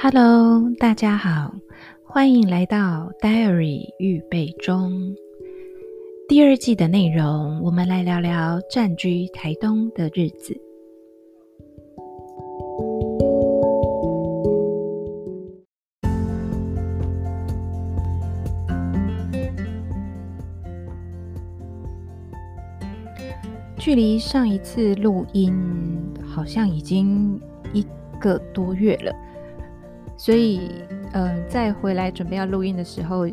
Hello，大家好，欢迎来到 Diary 预备中第二季的内容。我们来聊聊暂居台东的日子。距离上一次录音好像已经一个多月了。所以，呃，再回来准备要录音的时候，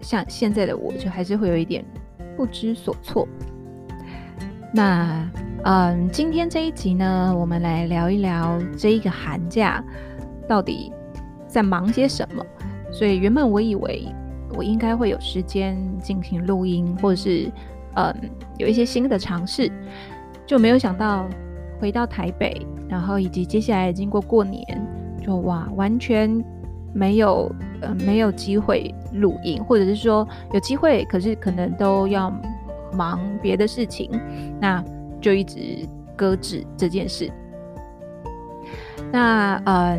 像现在的我就还是会有一点不知所措。那，嗯、今天这一集呢，我们来聊一聊这一个寒假到底在忙些什么。所以，原本我以为我应该会有时间进行录音，或者是，嗯、有一些新的尝试，就没有想到回到台北，然后以及接下来经过过年。说哇，完全没有呃没有机会录音，或者是说有机会，可是可能都要忙别的事情，那就一直搁置这件事。那呃，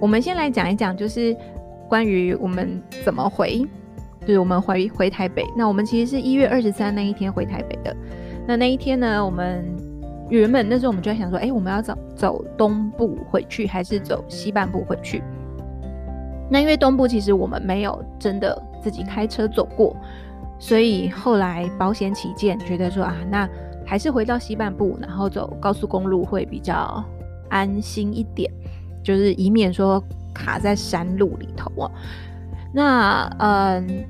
我们先来讲一讲，就是关于我们怎么回，就是我们回回台北。那我们其实是一月二十三那一天回台北的。那那一天呢，我们。原本那时候我们就在想说，哎、我们要走走东部回去，还是走西半部回去？那因为东部其实我们没有真的自己开车走过，所以后来保险起见，觉得说啊，那还是回到西半部，然后走高速公路会比较安心一点，就是以免说卡在山路里头哦。那嗯。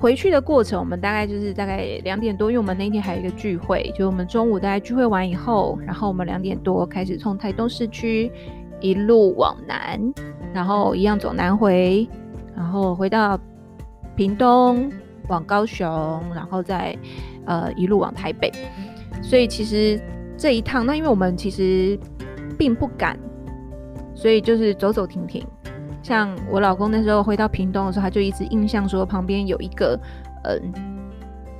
回去的过程，我们大概就是大概两点多，因为我们那天还有一个聚会，就我们中午大概聚会完以后，然后我们两点多开始从台东市区一路往南，然后一样走南回，然后回到屏东往高雄，然后再呃一路往台北。所以其实这一趟，那因为我们其实并不赶，所以就是走走停停。像我老公那时候回到屏东的时候，他就一直印象说旁边有一个嗯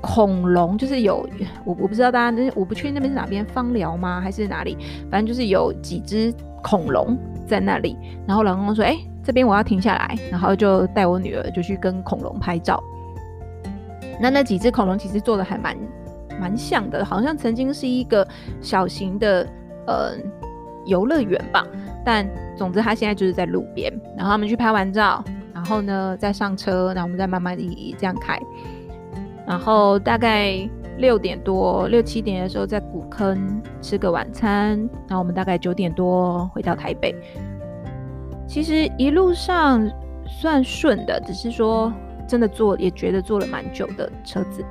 恐龙，就是有我我不知道大家那我不确定那边是哪边枋寮吗还是哪里，反正就是有几只恐龙在那里。然后老公说：“哎、欸，这边我要停下来。”然后就带我女儿就去跟恐龙拍照。那那几只恐龙其实做的还蛮蛮像的，好像曾经是一个小型的呃游乐园吧。但总之，他现在就是在路边，然后他们去拍完照，然后呢再上车，然后我们再慢慢地这样开，然后大概六点多、六七点的时候在古坑吃个晚餐，然后我们大概九点多回到台北。其实一路上算顺的，只是说真的坐也觉得坐了蛮久的车子。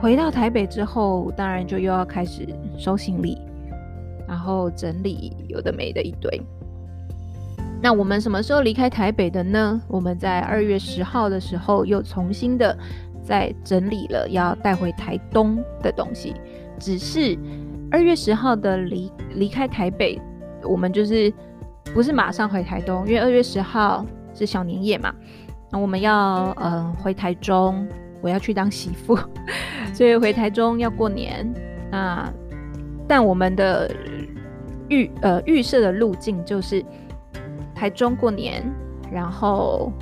回到台北之后，当然就又要开始收行李。然后整理有的没的一堆。那我们什么时候离开台北的呢？我们在二月十号的时候又重新的再整理了要带回台东的东西。只是二月十号的离离开台北，我们就是不是马上回台东，因为二月十号是小年夜嘛。那我们要嗯、回台中，我要去当媳妇，所以回台中要过年。那但我们的预呃预设的路径就是台中过年，然后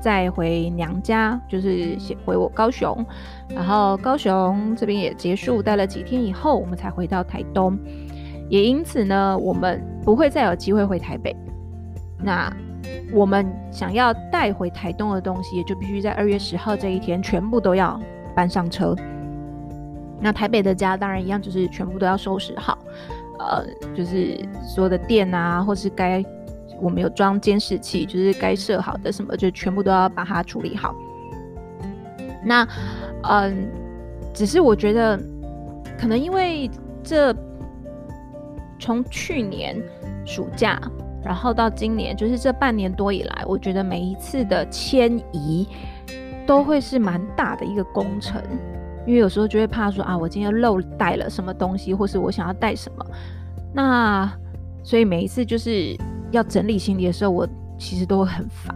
再回娘家，就是回我高雄，然后高雄这边也结束，待了几天以后，我们才回到台东。也因此呢，我们不会再有机会回台北。那我们想要带回台东的东西，也就必须在二月十号这一天全部都要搬上车。那台北的家当然一样，就是全部都要收拾好。呃，就是所有的电啊，或是该我们有装监视器，就是该设好的什么，就全部都要把它处理好。那，嗯、只是我觉得，可能因为这从去年暑假，然后到今年，就是这半年多以来，我觉得每一次的迁移都会是蛮大的一个工程。因为有时候就会怕说啊，我今天漏带了什么东西，或是我想要带什么，那所以每一次就是要整理行李的时候，我其实都会很烦，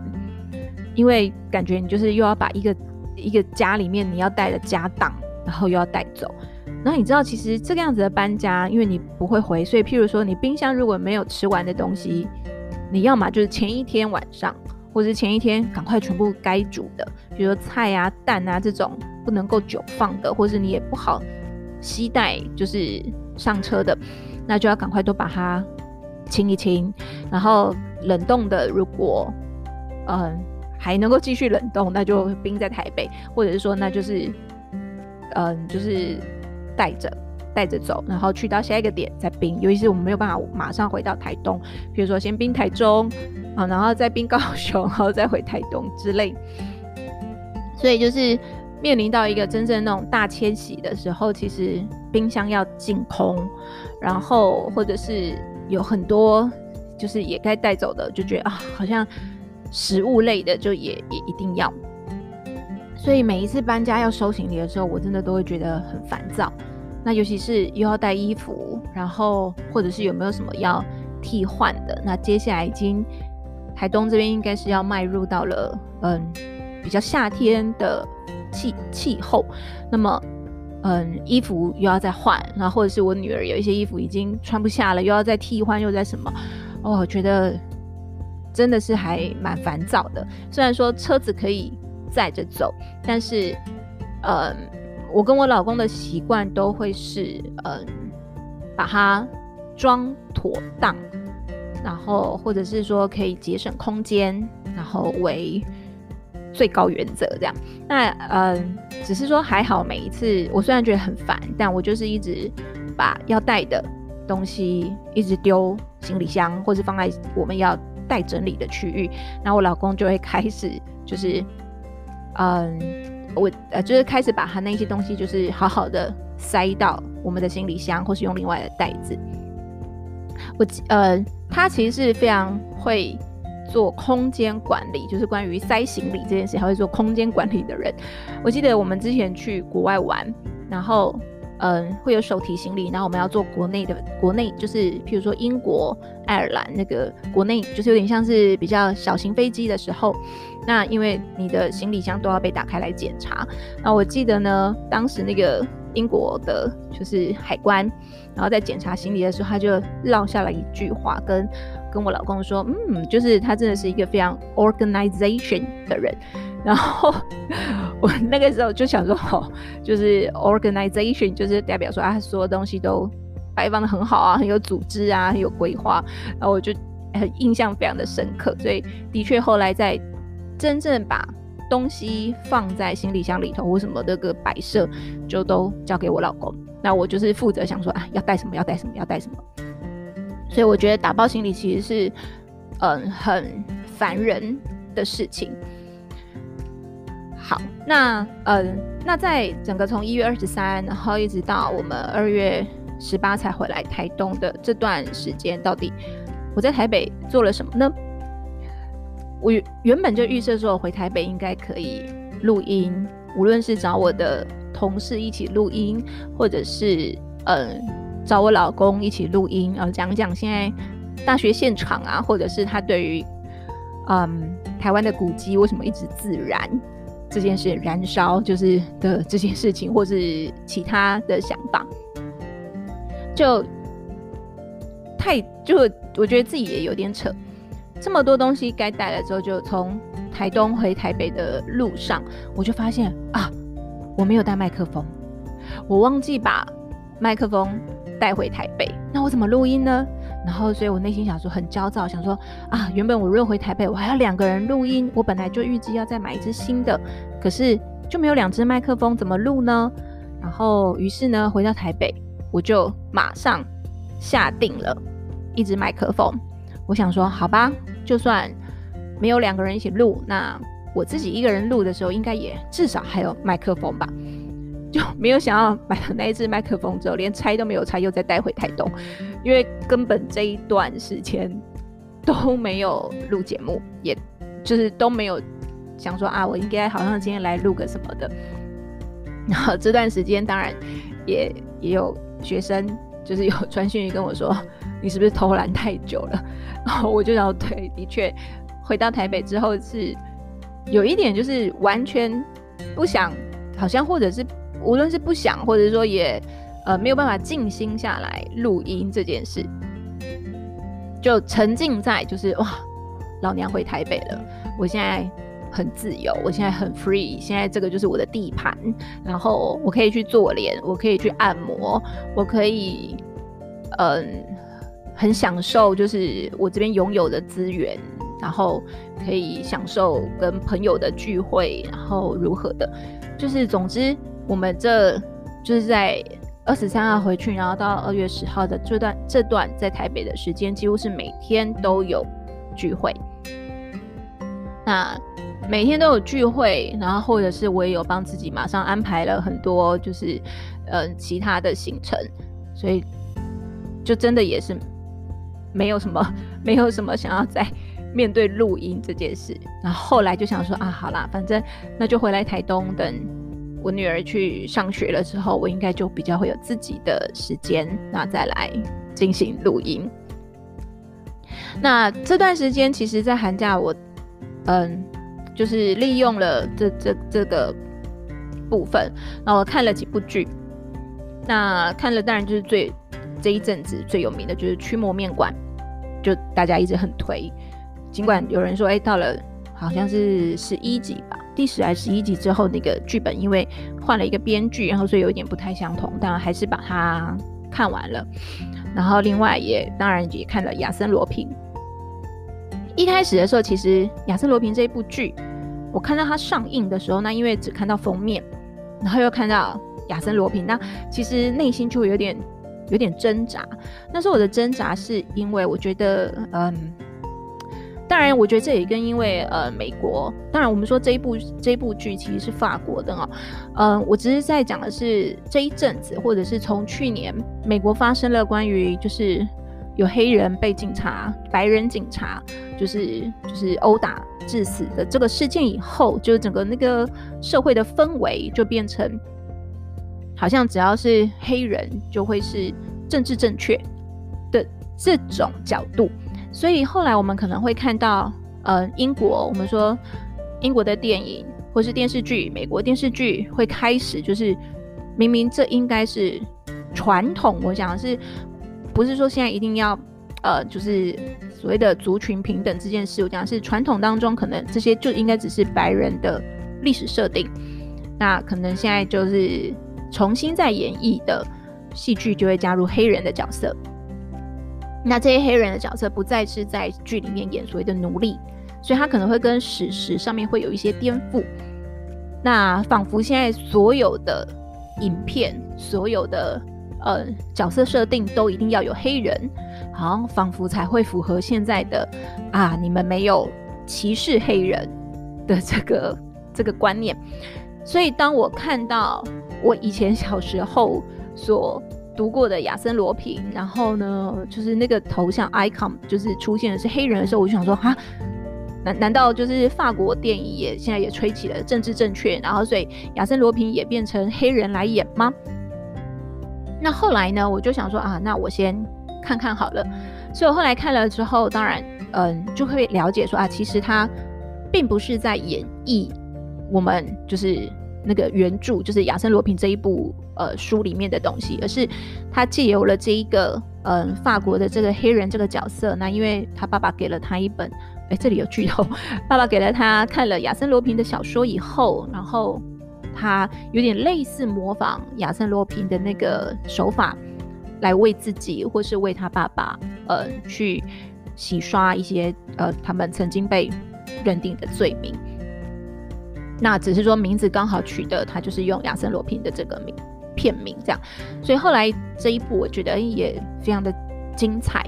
因为感觉你就是又要把一个一个家里面你要带的家当，然后又要带走。然后你知道，其实这个样子的搬家，因为你不会回，所以譬如说你冰箱如果没有吃完的东西，你要么就是前一天晚上，或是前一天赶快全部该煮的，比如说菜啊、蛋啊这种不能够久放的，或是你也不好携带，就是上车的，那就要赶快都把它清一清。然后冷冻的，如果嗯还能够继续冷冻，那就冰在台北，或者是说那就是嗯就是带着。带着走，然后去到下一个点再冰。尤其是我们没有办法马上回到台东，比如说先冰台中啊，然后再冰高雄，然后再回台东之类。所以就是面临到一个真正那种大迁徙的时候，其实冰箱要净空，然后或者是有很多就是也该带走的，就觉得啊，好像食物类的就也也一定要。所以每一次搬家要收行李的时候，我真的都会觉得很烦躁。那尤其是又要带衣服，然后或者是有没有什么要替换的？那接下来已经台东这边应该是要迈入到了嗯比较夏天的气气候，那么嗯衣服又要再换，然后或者是我女儿有一些衣服已经穿不下了，又要再替换，又在什么？哦，我觉得真的是还蛮烦躁的。虽然说车子可以载着走，但是嗯。我跟我老公的习惯都会是，嗯，把它装妥当，然后或者是说可以节省空间，然后为最高原则这样。那嗯，只是说还好，每一次我虽然觉得很烦，但我就是一直把要带的东西一直丢行李箱，或是放在我们要待整理的区域，然后我老公就会开始就是，嗯。我呃，就是开始把他那些东西，就是好好的塞到我们的行李箱，或是用另外的袋子。我呃，他其实是非常会做空间管理，就是关于塞行李这件事，还会做空间管理的人。我记得我们之前去国外玩，然后。嗯，会有手提行李，然后我们要坐国内的，国内就是譬如说英国、爱尔兰那个国内，就是有点像是比较小型飞机的时候，那因为你的行李箱都要被打开来检查。那我记得呢，当时那个英国的就是海关，然后在检查行李的时候，他就撂下了一句话，跟跟我老公说，嗯，就是他真的是一个非常 organization 的人。然后我那个时候就想说，哦，就是 organization，就是代表说啊，所有东西都摆放得很好啊，很有组织啊，很有规划。然后我就很印象非常的深刻，所以的确后来在真正把东西放在行李箱里头或什么那个摆设，就都交给我老公。那我就是负责想说啊，要带什么，要带什么，要带什么。所以我觉得打包行李其实是嗯很烦人的事情。好，那嗯，那在整个从一月二十三，然后一直到我们二月十八才回来台东的这段时间，到底我在台北做了什么呢？我原本就预设说，我回台北应该可以录音，无论是找我的同事一起录音，或者是嗯找我老公一起录音，然后讲讲现在大学现场啊，或者是他对于嗯台湾的古迹为什么一直自燃。这件事燃烧就是的这件事情，或是其他的想法，就太就我觉得自己也有点扯。这么多东西该带了之后，就从台东回台北的路上，我就发现啊，我没有带麦克风，我忘记把麦克风带回台北，那我怎么录音呢？然后，所以我内心想说很焦躁，想说啊，原本我若回台北，我还要两个人录音，我本来就预计要再买一支新的，可是就没有两只麦克风，怎么录呢？然后，于是呢，回到台北，我就马上下定了一支麦克风。我想说，好吧，就算没有两个人一起录，那我自己一个人录的时候，应该也至少还有麦克风吧。就没有想要买了那一只麦克风之后，连拆都没有拆，又再带回台东，因为根本这一段时间都没有录节目，也就是都没有想说啊，我应该好像今天来录个什么的。然后这段时间当然也也有学生就是有传讯跟我说，你是不是偷懒太久了？然后我就想对，的确回到台北之后是有一点就是完全不想，好像或者是。无论是不想，或者说也，呃，没有办法静心下来录音这件事，就沉浸在就是哇，老娘回台北了，我现在很自由，我现在很 free，现在这个就是我的地盘，然后我可以去做脸，我可以去按摩，我可以嗯很享受就是我这边拥有的资源，然后可以享受跟朋友的聚会，然后如何的，就是总之我们这就是在。二十三号回去，然后到二月十号的这段这段在台北的时间，几乎是每天都有聚会。那每天都有聚会，然后或者是我也有帮自己马上安排了很多，就是呃其他的行程，所以就真的也是没有什么 没有什么想要再面对录音这件事。然后后来就想说啊，好啦，反正那就回来台东等。我女儿去上学了之后，我应该就比较会有自己的时间，那再来进行录音。那这段时间，其实，在寒假我，嗯，就是利用了这这这个部分，那我看了几部剧。那看了，当然就是最这一阵子最有名的就是《驱魔面馆》，就大家一直很推，尽管有人说，哎、到了。好像是十一集吧，第十还十一集之后，那个剧本因为换了一个编剧，然后所以有点不太相同，但还是把它看完了。然后另外也当然也看了《亚森罗平》。一开始的时候，其实《亚森罗平》这一部剧，我看到它上映的时候，那因为只看到封面，然后又看到亚森罗平，那其实内心就有点有点挣扎。那时候我的挣扎是因为我觉得，嗯。当然，我觉得这也跟因为呃美国，当然我们说这一部这一部剧其实是法国的啊，嗯、我只是在讲的是这一阵子，或者是从去年美国发生了关于就是有黑人被警察白人警察就是就是殴打致死的这个事件以后，就整个那个社会的氛围就变成好像只要是黑人就会是政治正确的这种角度。所以后来我们可能会看到，呃，英国我们说英国的电影或是电视剧，美国电视剧会开始就是明明这应该是传统，我想是不是说现在一定要呃就是所谓的族群平等这件事，我讲是传统当中可能这些就应该只是白人的历史设定，那可能现在就是重新再演绎的戏剧就会加入黑人的角色。那这些黑人的角色不再是在剧里面演所谓的奴隶，所以他可能会跟史实上面会有一些颠覆。那仿佛现在所有的影片、所有的呃角色设定都一定要有黑人，好像仿佛才会符合现在的啊，你们没有歧视黑人的这个这个观念。所以当我看到我以前小时候所读过的亚森罗平，然后呢，就是那个头像 icon 就是出现的是黑人的时候，我就想说，哈，难难道就是法国电影也现在也吹起了政治正确，然后所以亚森罗平也变成黑人来演吗？那后来呢，我就想说啊，那我先看看好了。所以我后来看了之后，当然，嗯，就会了解说啊，其实他并不是在演绎我们就是。那个原著就是亚森罗平这一部呃书里面的东西，而是他借由了这一个嗯、法国的这个黑人这个角色，那因为他爸爸给了他一本，哎，这里有剧透，爸爸给了他看了亚森罗平的小说以后，然后他有点类似模仿亚森罗平的那个手法，来为自己或是为他爸爸呃去洗刷一些呃他们曾经被认定的罪名。那只是说名字刚好取得，他就是用亚森罗平的这个名片名这样，所以后来这一部我觉得也非常的精彩，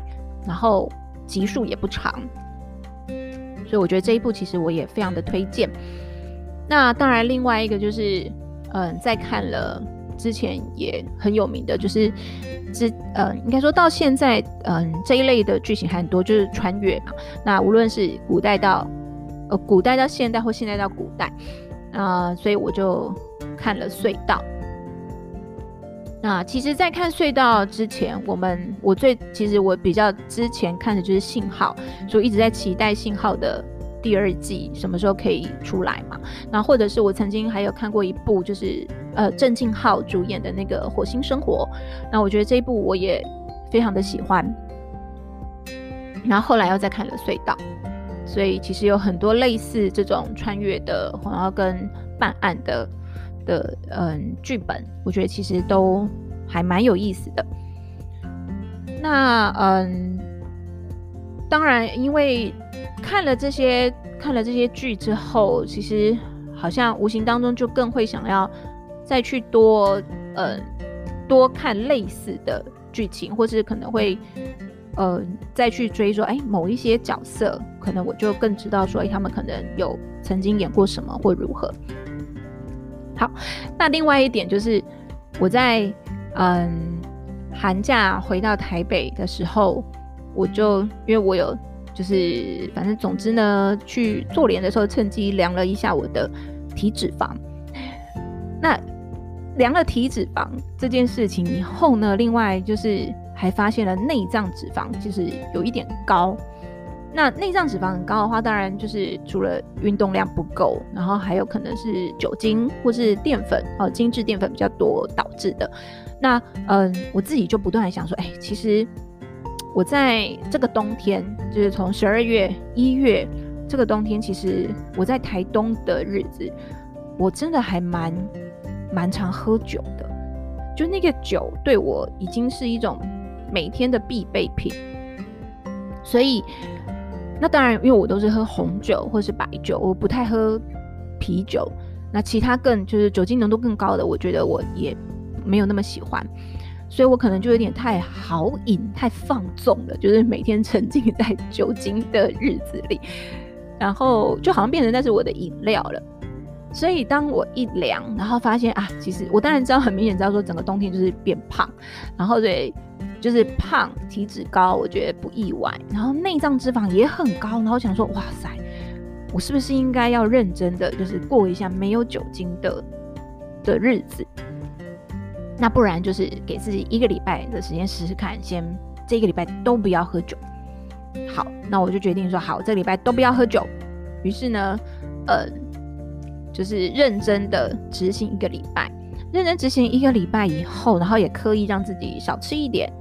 然后集数也不长，所以我觉得这一部其实我也非常的推荐。那当然另外一个就是，嗯，在看了之前也很有名的，就是之呃，应该说到现在，嗯，这一类的剧情还很多，就是穿越嘛。那无论是古代到呃，古代到现代或现代到古代，啊、所以我就看了隧道。那其实，在看隧道之前，我们我最其实我比较之前看的就是信号，所以一直在期待信号的第二季什么时候可以出来嘛。那或者是我曾经还有看过一部，就是呃郑敬浩主演的那个《火星生活》，那我觉得这一部我也非常的喜欢。然后后来又再看了隧道，所以其实有很多类似这种穿越的，然后跟办案的的嗯剧本，我觉得其实都还蛮有意思的。那嗯，当然，因为看了这些看了这些剧之后，其实好像无形当中就更会想要再去多嗯多看类似的剧情，或是可能会。呃，再去追说，哎，某一些角色，可能我就更知道说，哎，他们可能有曾经演过什么或如何。好，那另外一点就是，我在嗯寒假回到台北的时候，我就因为我有就是反正总之呢，去做脸的时候，趁机量了一下我的体脂肪。那量了体脂肪这件事情以后呢，另外就是。还发现了内脏脂肪其实有一点高。那内脏脂肪很高的话，当然就是除了运动量不够，然后还有可能是酒精或是淀粉哦，精致淀粉比较多导致的。那嗯，我自己就不断想说，哎、其实我在这个冬天，就是从十二月、一月这个冬天，其实我在台东的日子，我真的还蛮蛮常喝酒的。就那个酒对我已经是一种。每天的必备品，所以那当然，因为我都是喝红酒或是白酒，我不太喝啤酒。那其他更就是酒精浓度更高的，我觉得我也没有那么喜欢，所以我可能就有点太豪饮、太放纵了，就是每天沉浸在酒精的日子里，然后就好像变成那是我的饮料了。所以当我一量，然后发现啊，其实我当然知道，很明显知道说整个冬天就是变胖，然后对。就是胖、体脂高，我觉得不意外。然后内脏脂肪也很高，然后想说，哇塞，我是不是应该要认真的，就是过一下没有酒精的的日子？那不然就是给自己一个礼拜的时间试试看，先这个礼拜都不要喝酒。好，那我就决定说，好，这礼拜都不要喝酒。于是呢，呃，就是认真的执行一个礼拜。认真执行一个礼拜以后，然后也刻意让自己少吃一点。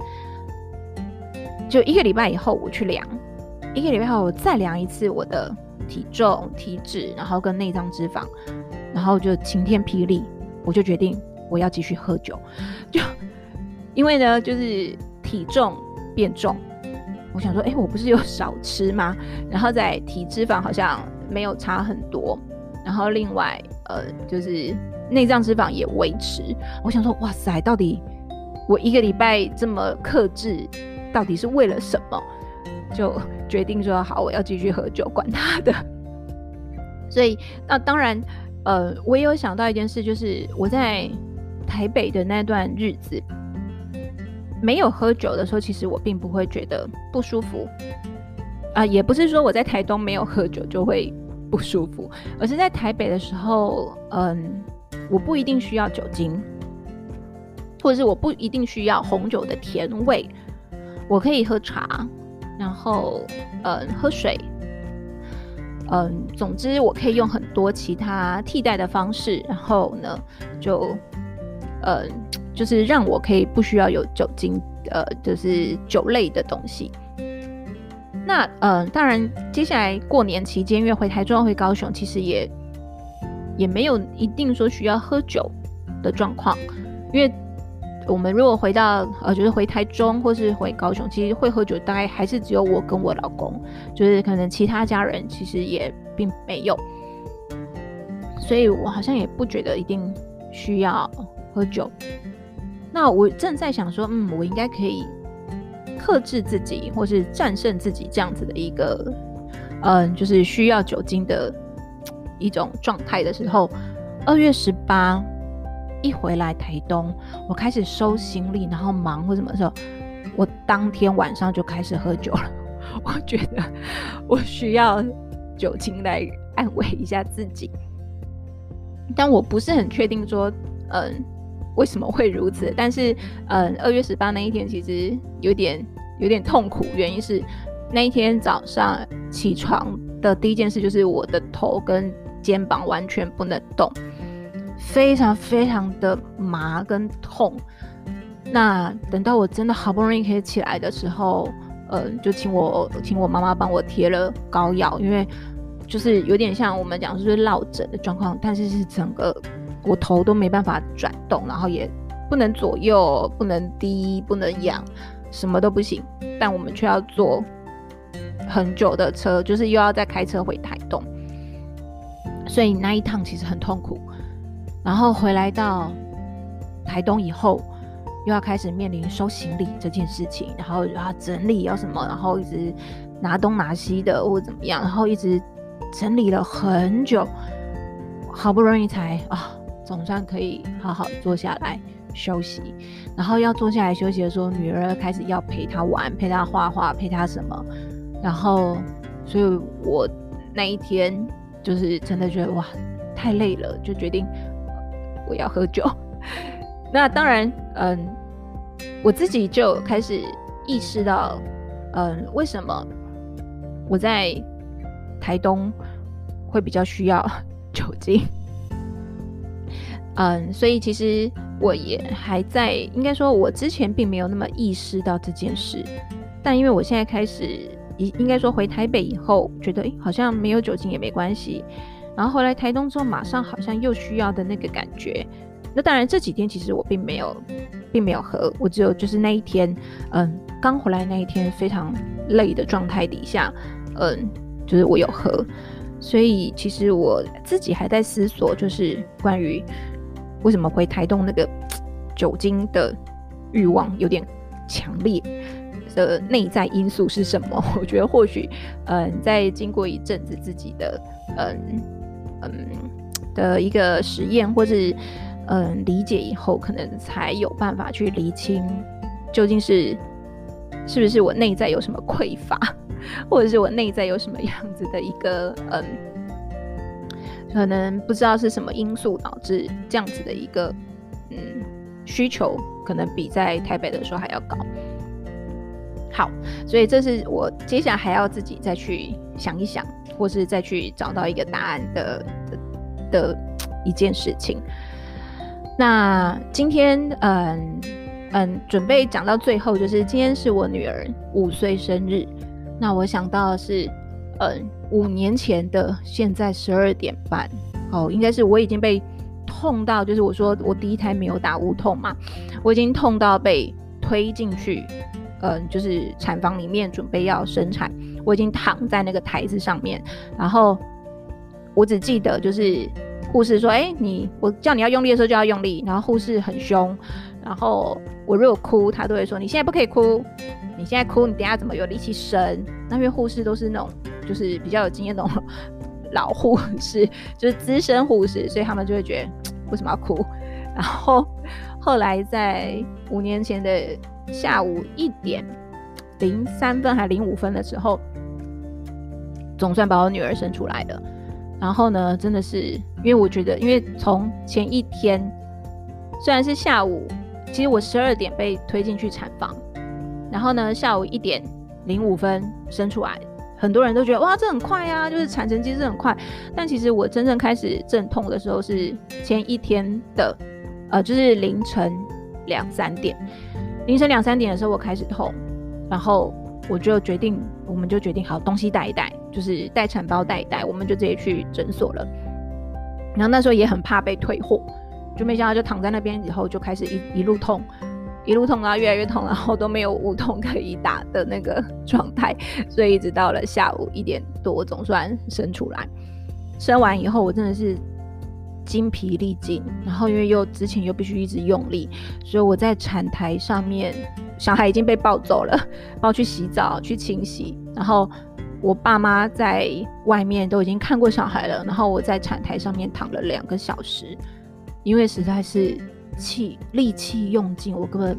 就一个礼拜以后，我去量，一个礼拜后我再量一次我的体重、体脂，然后跟内脏脂肪，然后就晴天霹雳，我就决定我要继续喝酒。就因为呢，就是体重变重，我想说，哎，我不是有少吃吗？然后在体脂肪好像没有差很多，然后另外呃就是。内脏脂肪也维持，我想说，哇塞，到底我一个礼拜这么克制，到底是为了什么？就决定说好，我要继续喝酒，管他的。所以，那当然，呃，我也有想到一件事，就是我在台北的那段日子没有喝酒的时候，其实我并不会觉得不舒服啊，也不是说我在台东没有喝酒就会不舒服，而是在台北的时候，嗯。我不一定需要酒精，或者是我不一定需要红酒的甜味，我可以喝茶，然后嗯喝水，嗯总之我可以用很多其他替代的方式，然后呢就嗯就是让我可以不需要有酒精，呃就是酒类的东西。那嗯当然接下来过年期间，因为回台中回高雄，其实也。也没有一定说需要喝酒的状况，因为我们如果回到呃，就是回台中或是回高雄，其实会喝酒大概还是只有我跟我老公，就是可能其他家人其实也并没有，所以我好像也不觉得一定需要喝酒。那我正在想说，嗯，我应该可以克制自己，或是战胜自己这样子的一个，嗯、就是需要酒精的。一种状态的时候，二月十八一回来台东，我开始收行李，然后忙或什么时候，我当天晚上就开始喝酒了。我觉得我需要酒精来安慰一下自己，但我不是很确定说，嗯，为什么会如此？但是，嗯，二月十八那一天其实有点有点痛苦，原因是那一天早上起床的第一件事就是我的头跟。肩膀完全不能动，非常非常的麻跟痛。那等到我真的好不容易可以起来的时候，呃，就请我请我妈妈帮我贴了膏药，因为就是有点像我们讲就是落枕的状况，但是是整个我头都没办法转动，然后也不能左右，不能低，不能仰，什么都不行。但我们却要坐很久的车，就是又要再开车回台，所以那一趟其实很痛苦。然后回来到台东以后，又要开始面临收行李这件事情，然后要整理要什么，然后一直拿东拿西的或怎么样，然后一直整理了很久，好不容易才啊，总算可以好好坐下来休息。然后要坐下来休息的时候，女儿开始要陪她玩，陪她画画，陪她什么，然后所以我那一天就是真的觉得哇，太累了，就决定。我要喝酒，那当然，嗯，我自己就开始意识到，嗯，为什么我在台东会比较需要 酒精，嗯，所以其实我也还在，应该说，我之前并没有那么意识到这件事，但因为我现在开始，应该说回台北以后，觉得，诶，好像没有酒精也没关系。然后回来台东之后，马上好像又需要的那个感觉。那当然这几天其实我并没有，并没有喝，我只有就是那一天，嗯，刚回来那一天非常累的状态底下，嗯，就是我有喝。所以其实我自己还在思索，就是关于为什么回台东那个酒精的欲望有点强烈的内在因素是什么？我觉得或许，嗯，在经过一阵子自己的，嗯。嗯的一个实验，或是嗯理解以后，可能才有办法去厘清，究竟是是不是我内在有什么匮乏，或者是我内在有什么样子的一个嗯，可能不知道是什么因素导致这样子的一个嗯需求，可能比在台北的时候还要高。好，所以这是我接下来还要自己再去想一想。或是再去找到一个答案的的，一件事情。那今天，嗯嗯，准备讲到最后，就是今天是我女儿五岁生日。那我想到的是，嗯，五年前的现在十二点半，哦，应该是我已经被痛到，就是我说我第一胎没有打无痛嘛，我已经痛到被推进去。嗯，就是产房里面准备要生产，我已经躺在那个台子上面，然后我只记得就是护士说：“哎、你我叫你要用力的时候就要用力。”然后护士很凶，然后我如果哭，他都会说：“你现在不可以哭，你现在哭，你等下怎么有力气生？”那因为护士都是那种就是比较有经验那种 老护士，就是资深护士，所以他们就会觉得为什么要哭？然后后来在五年前的。下午一点零三分还零五分的时候，总算把我女儿生出来了。然后呢，真的是因为我觉得，因为从前一天虽然是下午，其实我十二点被推进去产房，然后呢，下午一点零五分生出来，很多人都觉得哇，这很快啊，就是产程其实很快。但其实我真正开始阵痛的时候是前一天的，呃，就是凌晨两三点。凌晨两三点的时候，我开始痛，然后我就决定，我们就决定好东西带一带，就是待产包带一带，我们就直接去诊所了。然后那时候也很怕被退货，就没想到就躺在那边以后就开始一一路痛，一路痛，然后越来越痛，然后都没有无痛可以打的那个 状态，所以一直到了下午一点多，总算生出来。生完以后，我真的是。精疲力尽，然后因为又之前又必须一直用力，所以我在产台上面，小孩已经被抱走了，抱去洗澡去清洗，然后我爸妈在外面都已经看过小孩了，然后我在产台上面躺了两个小时，因为实在是气力气用尽，我根本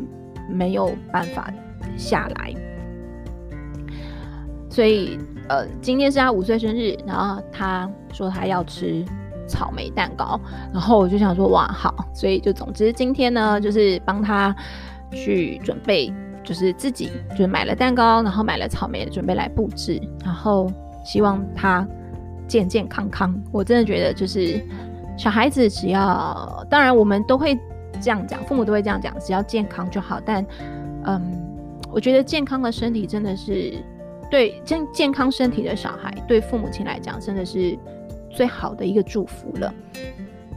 没有办法下来，所以呃，今天是他五岁生日，然后他说他要吃。草莓蛋糕，然后我就想说哇好，所以就总之今天呢，就是帮他去准备，就是自己就是买了蛋糕，然后买了草莓，准备来布置，然后希望他健健康康。我真的觉得就是小孩子只要，当然我们都会这样讲，父母都会这样讲，只要健康就好。但嗯，我觉得健康的身体真的是对健健康身体的小孩，对父母亲来讲真的是最好的一个祝福了。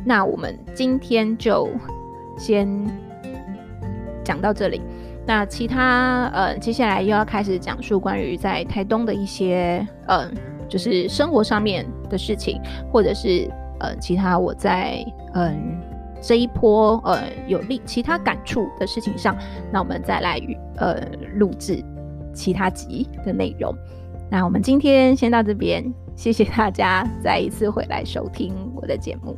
那我们今天就先讲到这里。那其他呃，接下来又要开始讲述关于在台东的一些呃，就是生活上面的事情，或者是呃，其他我在嗯、这一波呃有利其他感触的事情上，那我们再来呃录制其他集的内容。那我们今天先到这边，谢谢大家再一次回来收听我的节目。